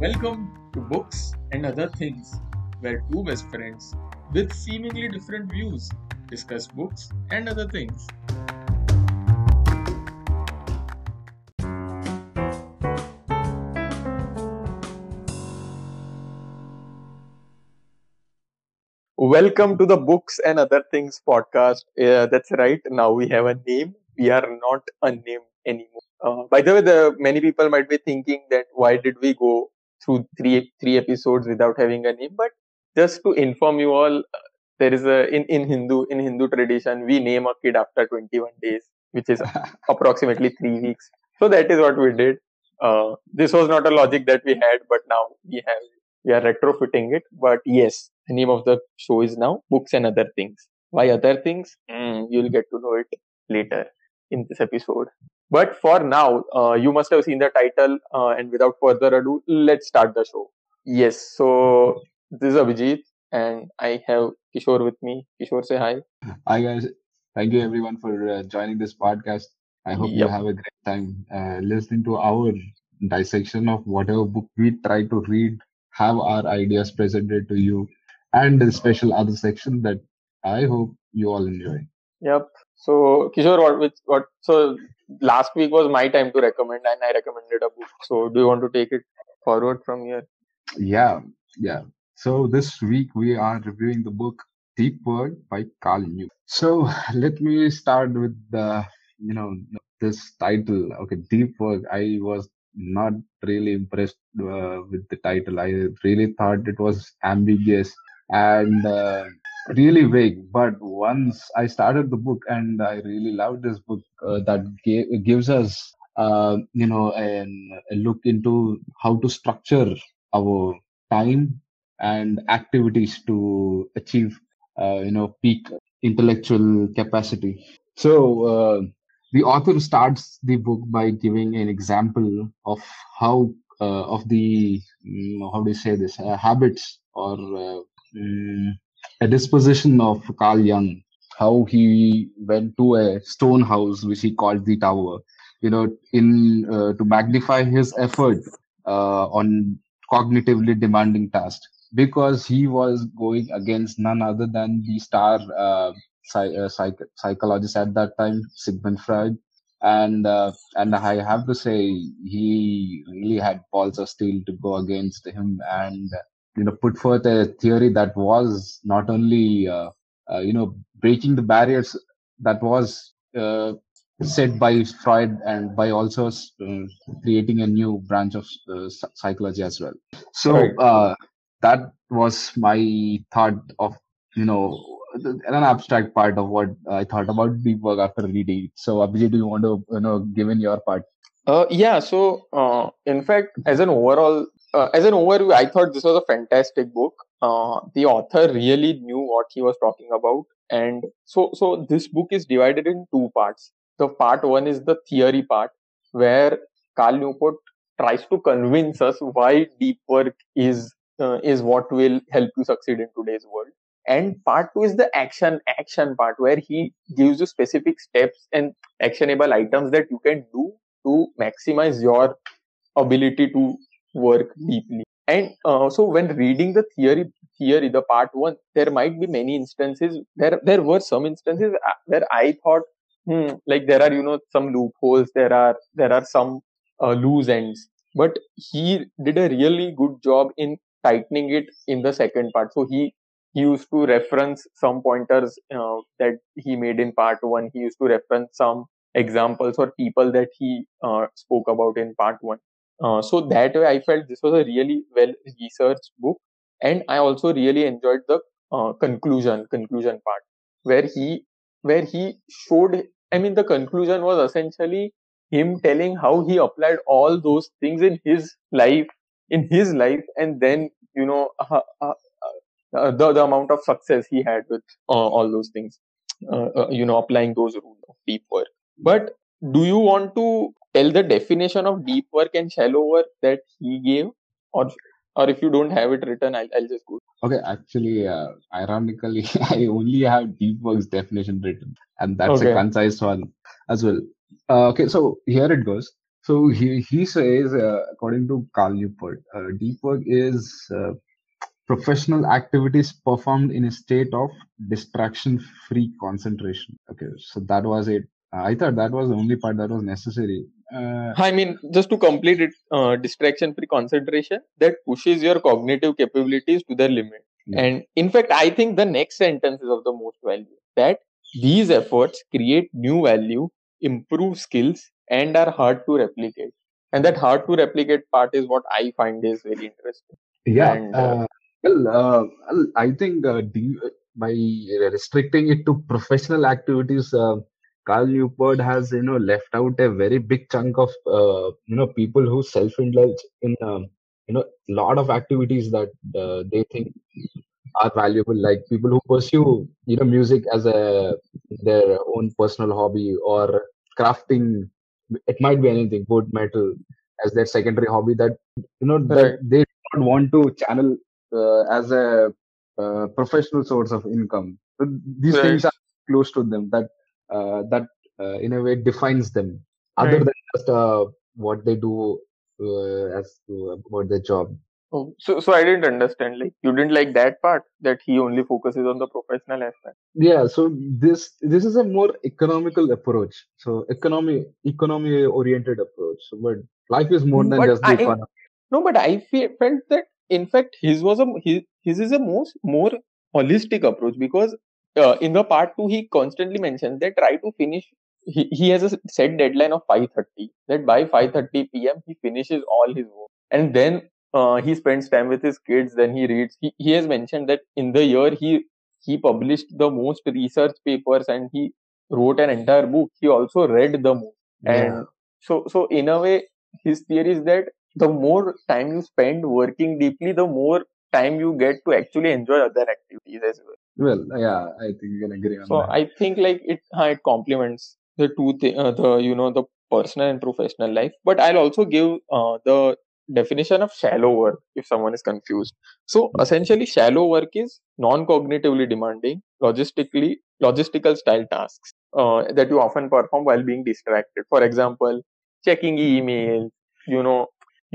Welcome to Books and Other Things, where two best friends with seemingly different views discuss books and other things. Welcome to the Books and Other Things podcast. Uh, that's right. Now we have a name. We are not unnamed anymore. Uh, by the way, the many people might be thinking that why did we go through three three episodes without having a name? But just to inform you all, uh, there is a in in Hindu in Hindu tradition we name a kid after 21 days, which is approximately three weeks. So that is what we did. Uh, this was not a logic that we had, but now we have we are retrofitting it. But yes, the name of the show is now Books and Other Things. Why other things? Mm, you'll get to know it later in this episode. But for now, uh, you must have seen the title, uh, and without further ado, let's start the show. Yes, so this is Abhijit, and I have Kishore with me. Kishore, say hi. Hi guys, thank you everyone for uh, joining this podcast. I hope you have a great time uh, listening to our dissection of whatever book we try to read, have our ideas presented to you, and a special other section that I hope you all enjoy. Yep. So Kishore, what what? So last week was my time to recommend, and I recommended a book. So do you want to take it forward from here? Yeah, yeah. So this week we are reviewing the book Deep Work by Carl Jung. So let me start with the, you know, this title. Okay, Deep Work. I was not really impressed uh, with the title. I really thought it was ambiguous and uh, really vague. But once I started the book and I really loved this book uh, that ga- gives us, uh, you know, an, a look into how to structure our time and activities to achieve uh, you know peak intellectual capacity so uh, the author starts the book by giving an example of how uh, of the mm, how do you say this uh, habits or mm, a disposition of Carl Jung how he went to a stone house which he called the tower you know in uh, to magnify his effort uh, on cognitively demanding task because he was going against none other than the star uh, uh, psych- psychologist at that time, Sigmund Freud. And uh, and I have to say he really had balls of steel to go against him and you know put forth a theory that was not only uh, uh, you know breaking the barriers that was uh, set by Freud and by also uh, creating a new branch of uh, psychology as well. So uh, that was my thought of you know an abstract part of what I thought about deep work after reading. it. So Abhijit, do you want to you know give in your part? Uh, yeah. So uh, in fact, as an overall, uh, as an overview, I thought this was a fantastic book. Uh, the author really knew what he was talking about, and so so this book is divided in two parts. The part one is the theory part, where Carl Newport tries to convince us why deep work is uh, is what will help you succeed in today's world. And part two is the action action part, where he gives you specific steps and actionable items that you can do to maximize your ability to work deeply. And uh, so, when reading the theory, theory, the part one, there might be many instances. There, there were some instances uh, where I thought, hmm, like there are, you know, some loopholes. There are, there are some uh, loose ends. But he did a really good job in tightening it in the second part. So he he used to reference some pointers uh, that he made in part one. He used to reference some examples or people that he uh, spoke about in part one. Uh, so that way, I felt this was a really well researched book, and I also really enjoyed the uh, conclusion conclusion part where he where he showed. I mean, the conclusion was essentially him telling how he applied all those things in his life in his life, and then you know uh, uh, uh, the the amount of success he had with all those things. You know, applying those rules of deep work. But do you want to tell the definition of deep work and shallow work that he gave, or or if you don't have it written, I'll, I'll just go. Okay, actually, uh, ironically, I only have deep work's definition written, and that's a concise one as well. Uh, okay, so here it goes. So he he says, uh, according to Carl Newport, uh, deep work is uh, professional activities performed in a state of distraction-free concentration. Okay, so that was it. I thought that was the only part that was necessary. Uh, I mean, just to complete it, uh, distraction-free concentration that pushes your cognitive capabilities to their limit. Yeah. And in fact, I think the next sentence is of the most value that these efforts create new value, improve skills, and are hard to replicate. And that hard to replicate part is what I find is very interesting. yeah. And, uh, uh, well, uh, I think uh, by restricting it to professional activities, uh, Carl Newport has you know left out a very big chunk of uh, you know people who self-indulge in um, you know lot of activities that uh, they think are valuable, like people who pursue you know music as a their own personal hobby or crafting. It might be anything, wood, metal, as their secondary hobby. That you know that Right. they don't want to channel uh, as a uh, professional source of income. So these Right. things are close to them. That that uh, in a way defines them, other Right. than just uh, what they do uh, as to, about their job. Oh, so, so I didn't understand. Like, you didn't like that part that he only focuses on the professional aspect. Yeah, so this this is a more economical approach. So economy economy oriented approach. So, but life is more than But just the I economy. no, but I fe- felt that in fact his was a his, his is a most more holistic approach because uh, in the part two he constantly mentions that try to finish. He, he has a set deadline of 5:30 that by 5:30 p.m. he finishes all his work and then uh, he spends time with his kids then he reads he, he has mentioned that in the year he he published the most research papers and he wrote an entire book he also read the most and so so in a way his theory is that the more time you spend working deeply the more time you get to actually enjoy other activities as well Well, yeah, I think you can agree on so that. i think like it uh, it complements the two th- uh, the you know the personal and professional life but i'll also give uh, the definition of shallow work if someone is confused so essentially shallow work is non-cognitively demanding logistically logistical style tasks uh, that you often perform while being distracted for example checking email you know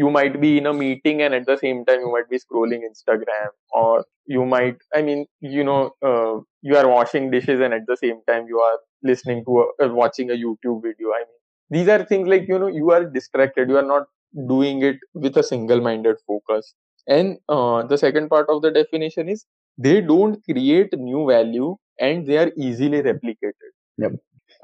you might be in a meeting and at the same time you might be scrolling instagram or you might i mean you know uh, you are washing dishes and at the same time you are listening to a, uh, watching a youtube video. I mean these are things like you know you are distracted. You are not doing it with a single minded focus. And uh, the second part of the definition is they don't create new value and they are easily replicated. Yep.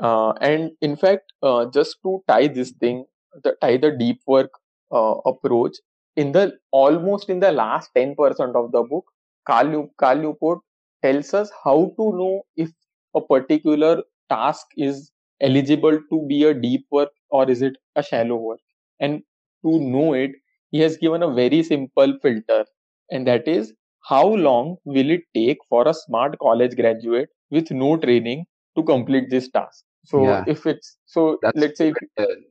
uh, and in fact uh, just to tie this thing the, tie the deep work uh, approach in the almost in the last 10% of the book Carl, New, Carl Newport tells us how to know if a particular task is eligible to be a deep work or is it a shallow work and to know it he has given a very simple filter and that is how long will it take for a smart college graduate with no training to complete this task so Yeah. if it's so That's let's say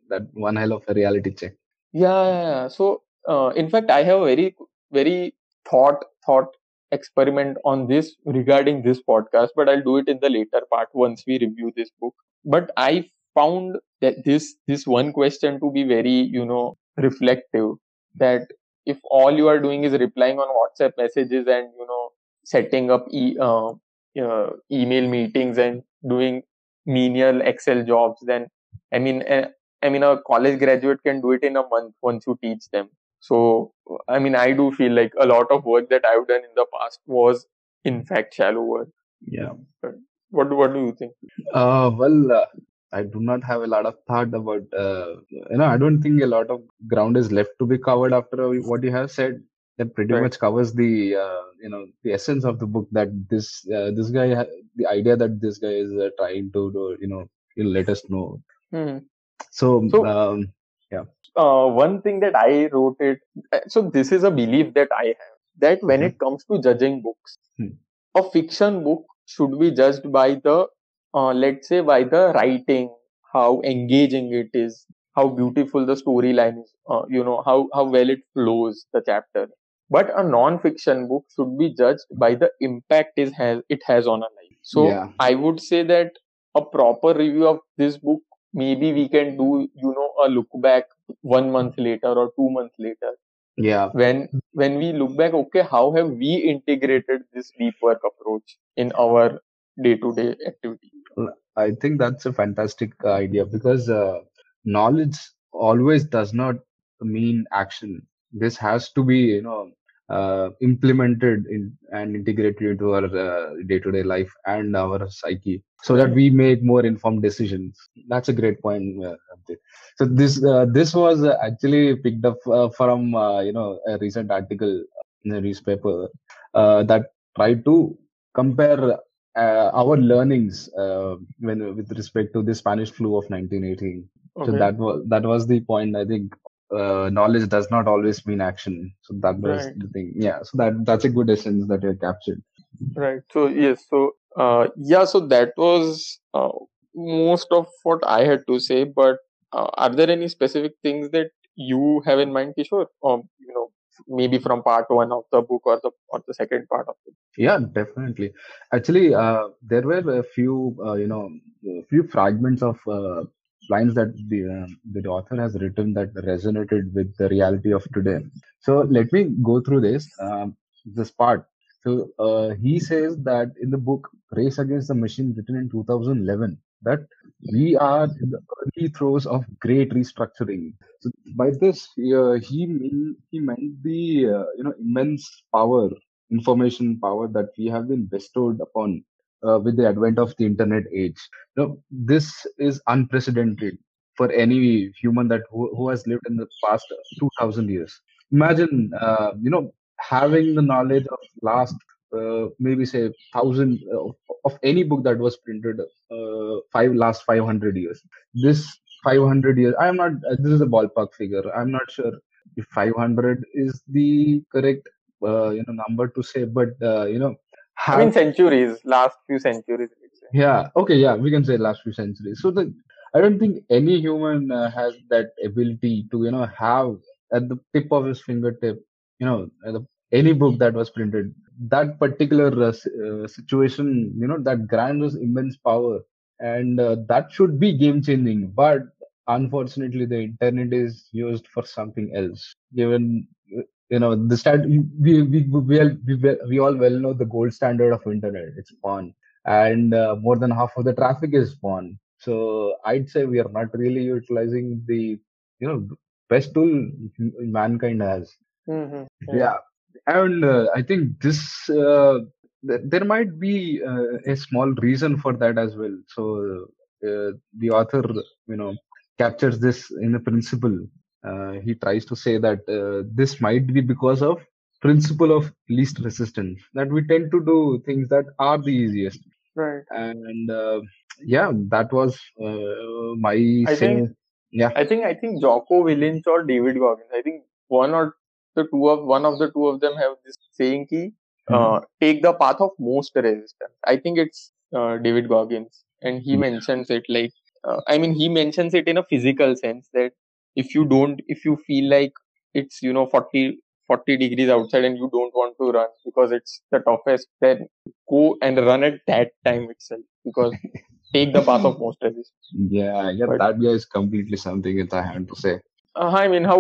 that one hell of a reality check. Yeah, yeah, yeah. So, uh, in fact, I have a very, very thought thought experiment on this regarding this podcast, but I'll do it in the later part once we review this book. But I found that this this one question to be very, you know, reflective. That if all you are doing is replying on WhatsApp messages and you know setting up e- uh, uh, email meetings and doing menial Excel jobs, then I mean, uh, I mean, a college graduate can do it in a month once you teach them. So, I mean, I do feel like a lot of work that I've done in the past was, in fact, shallow work. Yeah. What do, what do you think? Uh, well, uh, I do not have a lot of thought about. Uh, you know, I don't think a lot of ground is left to be covered after what you have said. That pretty Right. much covers the uh, you know the essence of the book. That this uh, this guy, the idea that this guy is uh, trying to do, you know, you know, let us know. Hmm. So, So- um, Uh, one thing that I wrote it. uh, So this is a belief that I have that when Mhm. it comes to judging books, Hmm. a fiction book should be judged by the, uh, let's say, by the writing, how engaging it is, how beautiful the storyline is, uh, you know, how how well it flows the chapter. But a non-fiction book should be judged by the impact it has it has on a life. So Yeah. I would say that a proper review of this book maybe we can do you know a look back one month later or two months later. Yeah. When when we look back okay how have we integrated this deep work approach in our day-to-day activity? I think that's a fantastic idea because uh, knowledge always does not mean action. This has to be you know uh, implemented in and integrated into our uh, day-to-day life and our psyche so that we make more informed decisions. That's a great point uh, so this uh, this was actually picked up uh, from uh, you know a recent article in the newspaper that tried to compare our learnings when with respect to the spanish flu of 1918 okay. so that was that was the point i think uh, knowledge does not always mean action. So that was right. the thing. Yeah. So that that's a good essence that you captured. Right. So yes. So uh, yeah. So that was uh, most of what I had to say. But uh, are there any specific things that you have in mind, Kishore? Or you know, maybe from part one of the book or the or the second part of it. Yeah, definitely. Actually, uh, there were a few uh, you know a few fragments of uh, lines that the uh, the author has written that resonated with the reality of today. So let me go through this um, this part. So uh, he says that in the book Race Against the Machine, written in 2011, that we are in the early throes of great restructuring. So by this, uh, he mean, he meant the uh, you know immense power, information power that we have been bestowed upon uh, with the advent of the internet age. Know, this is unprecedented for any human that who, who has lived in the past 2000 years. Imagine, uh, you know, having the knowledge of last uh, maybe say thousand uh, of any book that was printed uh, five last 500 years. This 500 years, I am not. Uh, this is a ballpark figure. I'm not sure if 500 is the correct you know number to say, but you know have, I mean centuries, last few centuries. Yeah. Okay. Yeah, we can say last few centuries. So the I don't think any human uh, has that ability to you know have at the tip of his fingertip, you know, the, any book that was printed. That particular uh, uh, situation, you know, that grants immense power, and uh, that should be game changing. But unfortunately, the internet is used for something else. Given you know the stand we we we, all, we, we all well know the gold standard of internet it's porn and uh, more than half of the traffic is porn so i'd say we are not really utilizing the you know best tool mankind has mm-hmm. yeah. yeah. and uh, i think this uh, th- there might be uh, a small reason for that as well so uh, the author you know captures this in a principle he tries to say that uh, this might be because of principle of least resistance that we tend to do things that are the easiest. Right. And uh, yeah that was uh, my I think, yeah. I think i think jocko willink or david goggins i think one or the two of one of the two of them have this saying key mm-hmm. take the path of most resistance. I think it's uh, david goggins and he mentions it like i mean he mentions it in a physical sense that if you don't if you feel like it's you know 40 40 degrees outside and you don't want to run because it's the toughest then go and run at that time itself because take the path of most resistance yeah yeah but, that guy is completely something that i have to say uh, i mean how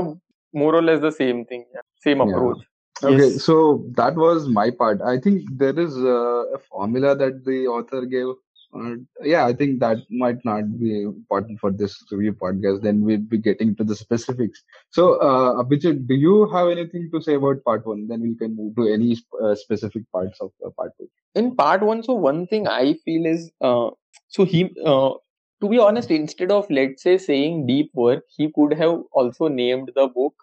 more or less the same thing yeah. same approach yeah. okay yes. so that was my part i think there is uh, a formula that the author gave uh, yeah, I think that might not be important for this review podcast. Then we'll be getting to the specifics. So, uh, Abhijit, do you have anything to say about part one? Then we can move to any uh, specific parts of uh, part two. In part one, so one thing I feel is, uh, so he, uh, to be honest, instead of let's say saying deep work, he could have also named the book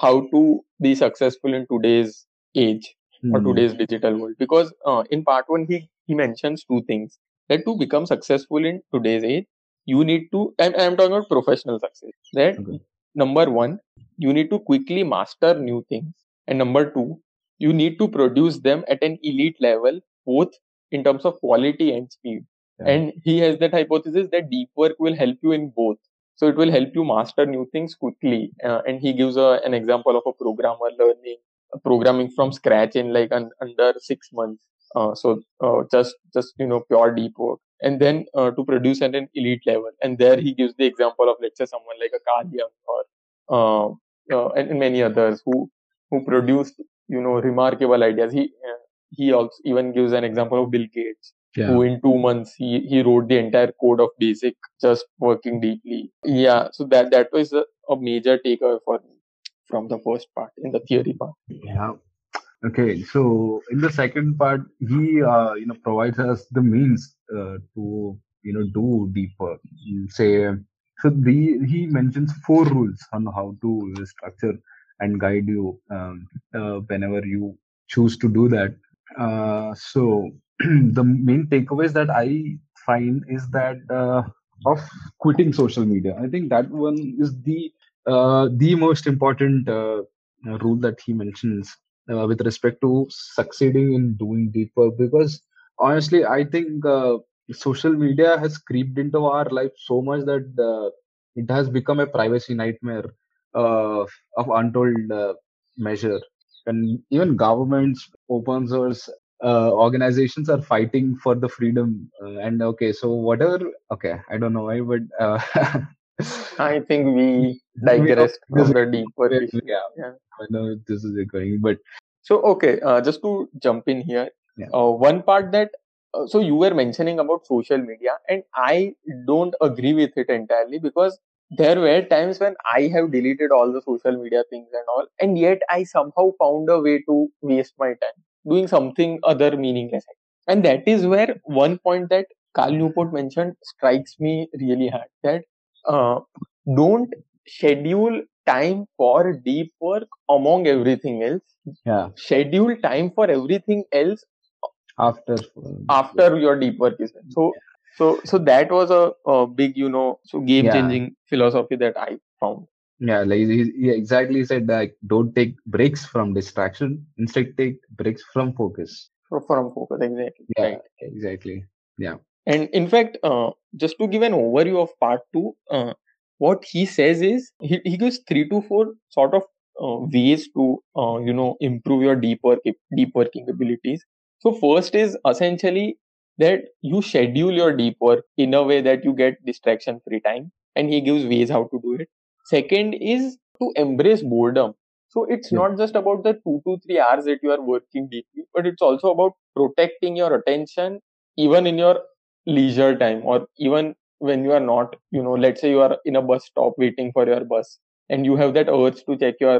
"How to Be Successful in Today's Age" mm. or hmm. today's digital world. Because uh, in part one, he he mentions two things that to become successful in today's age, you need to, and I'm talking about professional success, that okay. number one, you need to quickly master new things. And number two, you need to produce them at an elite level, both in terms of quality and speed. Yeah. And he has that hypothesis that deep work will help you in both. So it will help you master new things quickly. Uh, and he gives a, an example of a programmer learning programming from scratch in like un, under six months uh, so uh, just just you know pure deep work, and then uh, to produce at an elite level. And there he gives the example of let's say someone like a Carl Jung or uh, uh, and many others who who produced you know remarkable ideas. He uh, he also even gives an example of Bill Gates, Yeah. who in two months he, he wrote the entire code of basic just working deeply yeah so that that was a, a major takeaway for me from the first part in the theory part Yeah. Okay. So in the second part, he uh, you know provides us the means uh, to you know do deeper. Say so the he mentions four rules on how to structure and guide you um, uh, whenever you choose to do that. Uh, so the main takeaways that I find is that uh, of quitting social media. I think that one is the uh, the most important rule that he mentions uh, with respect to succeeding in doing deep work because honestly i think uh, social media has creeped into our life so much that uh, it has become a privacy nightmare uh, of untold uh, measure. And even governments open source uh, organizations are fighting for the freedom and okay so whatever okay i don't know why but i think we we digressed this from the deeper issue. yeah. Yeah. I know this is going but so okay uh, just to jump in here Yeah. uh, one part that uh, so you were mentioning about social media and i don't agree with it entirely because there were times when i have deleted all the social media things and all and yet i somehow found a way to waste my time doing something other meaningless. And that is where one point that carl newport mentioned strikes me really hard that uh, don't schedule time for deep work among everything else yeah schedule time for everything else after after your deep work is done. So, so, so that was a, a big, you know, so game changing philosophy that I found. yeah like he, he exactly said like don't take breaks from distraction instead take breaks from focus from focus, exactly. yeah Right. exactly And in fact, uh, just to give an overview of part two, uh, what he says is he, he gives three to four sort of uh, ways to uh, you know improve your deep work deep working abilities. So first is essentially that you schedule your deep work in a way that you get distraction free time, and he gives ways how to do it. Second is to embrace boredom. So it's Yeah. not just about the two to three hours that you are working deeply, but it's also about protecting your attention even in your leisure time or even when you are not you know let's say you are in a bus stop waiting for your bus and you have that urge to check your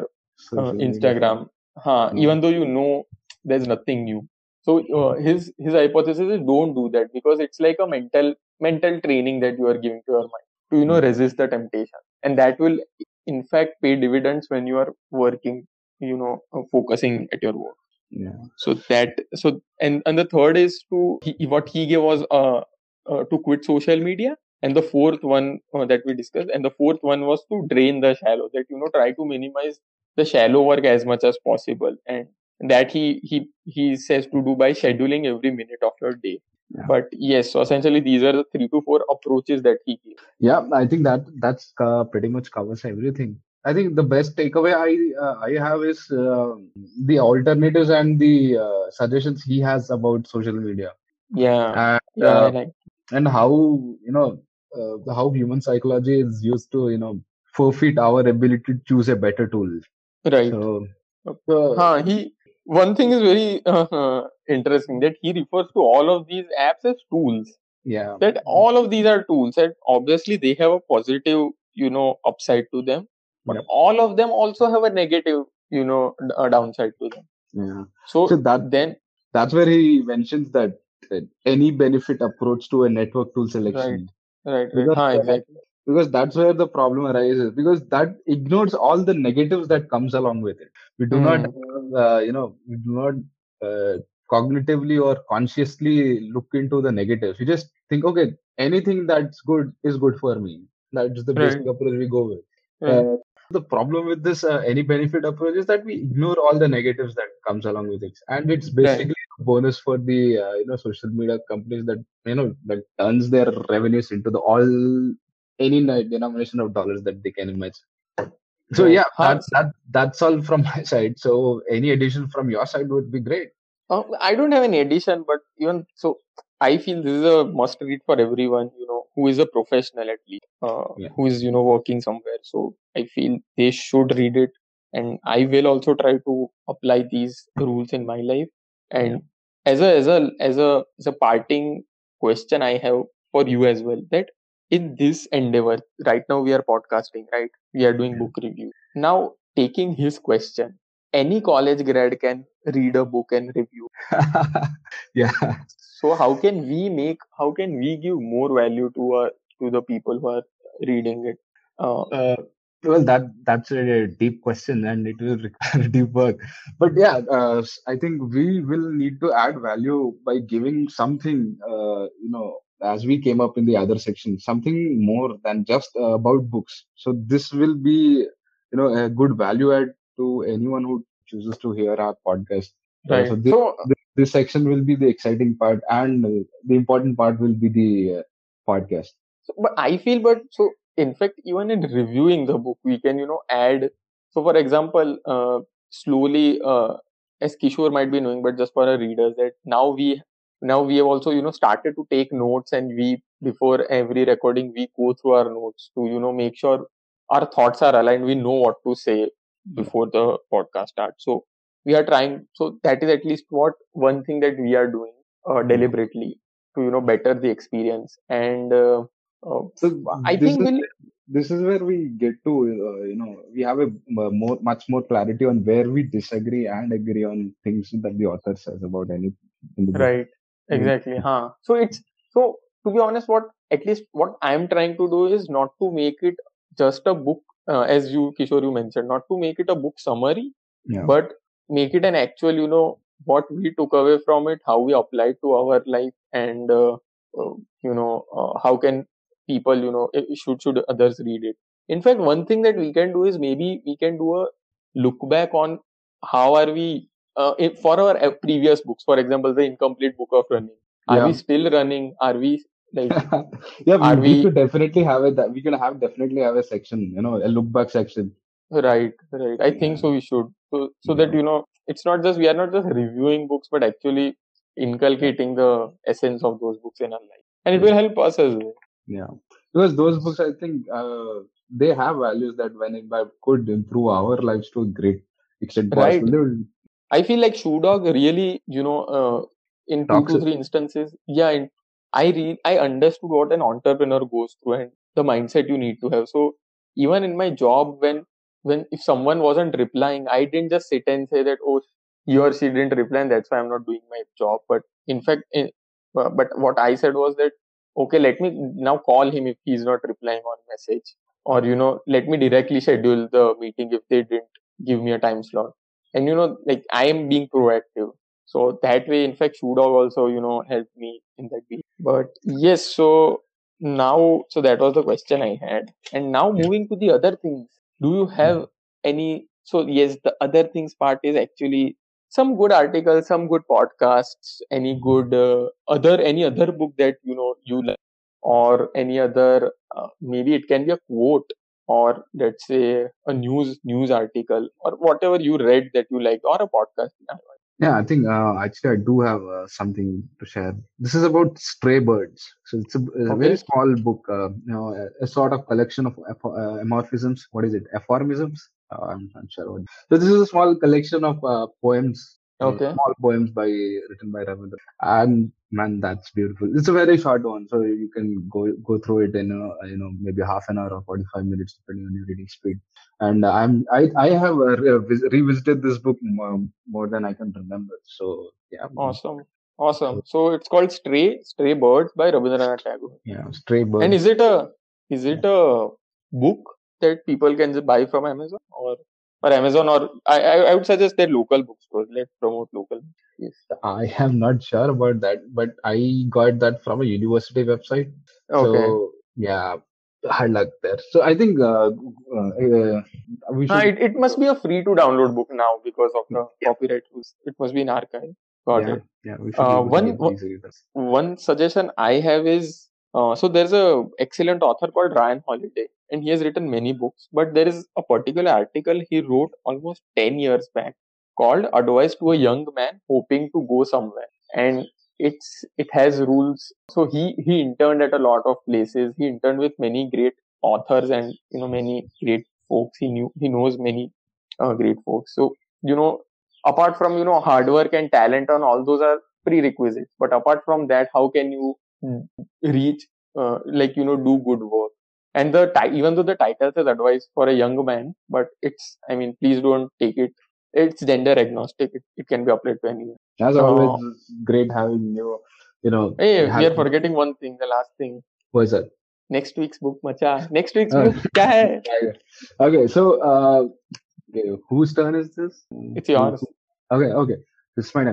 uh, instagram. Huh, Mm. even though you know there's nothing new. So uh, his his hypothesis is don't do that because it's like a mental mental training that you are giving to your mind to you know Mm. resist the temptation. And that will in fact pay dividends when you are working you know uh, focusing at your work. Yeah. So that so and and the third is to he, what he gave was uh, uh to quit social media. And the fourth one uh, that we discussed and the fourth one was to drain the shallow that you know try to minimize the shallow work as much as possible. And that he he he says to do by scheduling every minute of your day. Yeah. but yes so essentially these are the three to four approaches that he gave. Yeah i think that that's uh, pretty much covers everything. I think the best takeaway i uh, i have is uh, the alternatives and the uh, suggestions he has about social media. Yeah. And yeah uh, like and how you know uh, how human psychology is used to you know forfeit our ability to choose a better tool. Right. So, Okay. so Huh, he one thing is very uh, interesting that he refers to all of these apps as tools. Yeah. That all of these are tools and obviously they have a positive you know upside to them but Yep. all of them also have a negative you know d- uh, downside to them. Yeah. So, So that- then that's where he mentions that uh, any benefit approach to a network tool selection. Right right Because, huh, uh, exactly. because that's where the problem arises. Because that ignores all the negatives that comes along with it. We do not uh, you know we do not uh, cognitively or consciously look into the negatives. We just think okay anything that's good is good for me. That's the basic Right. approach we go with. Right. uh, the problem with this uh, any benefit approach is that we ignore all the negatives that comes along with it. And it's basically bonus for the uh, you know social media companies that you know that turns their revenues into the all any denomination of dollars that they can imagine so yeah Huh, that, that that's all from my side so any addition from your side would be great Uh, I don't have any addition, but even so, I feel this is a must read for everyone. You know, who is a professional at least, uh, Yeah. who is you know working somewhere. So I feel they should read it, and I will also try to apply these rules in my life. And as a as a as a as a parting question I have for you as well that in this endeavor right now we are podcasting right? We are doing book review. Now taking his question any college grad can read a book and review. Yeah. so how can we make how can we give more value to our to the people who are reading it? Uh, Uh, well, that that's a deep question, and it will require deep work. But yeah, uh, I think we will need to add value by giving something. Uh, you know, as we came up in the other section, something more than just uh, about books. So this will be, you know, a good value add to anyone who chooses to hear our podcast. Uh, right so this, so this this section will be the exciting part, and uh, the important part will be the uh, podcast. So, but I feel, but so in fact, even in reviewing the book, we can, you know, add. So, for example, uh, slowly, uh, as Kishore might be knowing, but just for our readers, that now we now we have also, you know, started to take notes, and we before every recording we go through our notes to, you know, make sure our thoughts are aligned. We know what to say before the podcast starts. So we are trying. So that is at least what one thing that we are doing uh, deliberately to, you know, better the experience and. Uh, uh, So I this think is we'll this is where we get to uh, you know we have a m- more much more clarity on where we disagree and agree on things that the author says about anything in the book. right exactly huh so it's so to be honest what at least what i'm trying to do is not to make it just a book uh, as you kishore you mentioned not to make it a book summary Yeah. but make it an actual you know what we took away from it how we applied to our life and uh, uh, you know uh, how can people you know should should others read it in fact one thing that we can do is maybe we can do a look back on how are we uh, for our uh, previous books for example the incomplete book of running are Yeah. we still running are we like yeah, we, we we- could definitely have it. We can have definitely have a section, you know, a look back section. Right, right. I think Yeah. so. We should so so that you know it's not just we are not just reviewing books, but actually inculcating the essence of those books in our life, and it will help us as well. Yeah, because those books, I think, uh, they have values that when it could improve our lives to a great extent Right. possible. I feel like Shoe Dog really, you know, uh, in two to three instances, yeah, in, I read I understood what an entrepreneur goes through and the mindset you need to have. So even in my job, when when if someone wasn't replying, I didn't just sit and say that oh he or she didn't reply and that's why I'm not doing my job. But in fact, in, uh, but what I said was that okay, let me now call him if he's not replying on message, or you know, let me directly schedule the meeting if they didn't give me a time slot. And you know like i am being proactive. So that way in fact shoe dog also you know helped me in that way. But yes so now so that was the question i had. And now moving to the other things. Do you have hmm. any so yes the other things part is actually some good articles some good podcasts any good uh, other any other book that you know you like or any other uh, maybe it can be a quote or let's say a news news article or whatever you read that you like or a podcast Yeah, I think uh, actually I do have uh, something to share. This is about stray birds. So it's a, a Okay. very small book, uh, you know, a, a sort of collection of apho- uh, amorphisms. What is it? Aphorisms? I'm not sure. So this is a small collection of uh, poems. uh, Okay. Small poems by written by Ravindra. And man, that's beautiful. It's a very short one, so you can go go through it in a, you know maybe half an hour or forty five minutes depending on your reading speed and I'm I I have uh, re- revisited this book more, more than I can remember. So yeah, awesome awesome so it's called stray stray birds by rabindranath tagore yeah, stray birds. and is it a is it a book that people can just buy from amazon or or amazon or i i, would suggest that local bookstores let's promote local yes I am not sure about that, but I got that from a university website. okay So yeah, hard luck there. So I think uh, uh, uh, we should. Ah, it, it must be a free to download book now because of the copyright rules. It must be in archive. Got yeah, it. yeah, we should. Uh, be able to one- one- one suggestion I have is uh, so there's a excellent author called Ryan Holiday, and he has written many books. But there is a particular article he wrote almost ten years back called "Advice to a Young Man Hoping to Go Somewhere," and it's it has rules. So he he interned at a lot of places. He interned with many great authors and you know many great folks. He knew he knows many uh, great folks. So you know, apart from you know hard work and talent, and all those are prerequisites. But apart from that, how can you reach uh, like you know do good work? and the even though the title says advice for a young man but it's i mean please don't take it. It's gender agnostic. It, it can be applied to anyone. As so, always great having you you know hey we are forgetting one thing the last thing. What is that? Next week's book macha. Next week's oh. book kya hai? Okay so uh, whose turn is this? It's yours. Okay okay. This is fine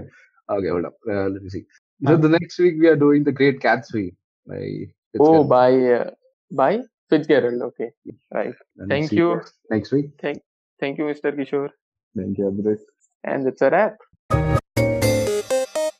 okay hold up. Uh, let me see. So the next week we are doing the great gatsby by oh by uh, by? Fitzgerald. Okay, right. And Thank you. next week. Thank thank you, Mr. Kishore. Thank you, Abhijit. And it's a wrap.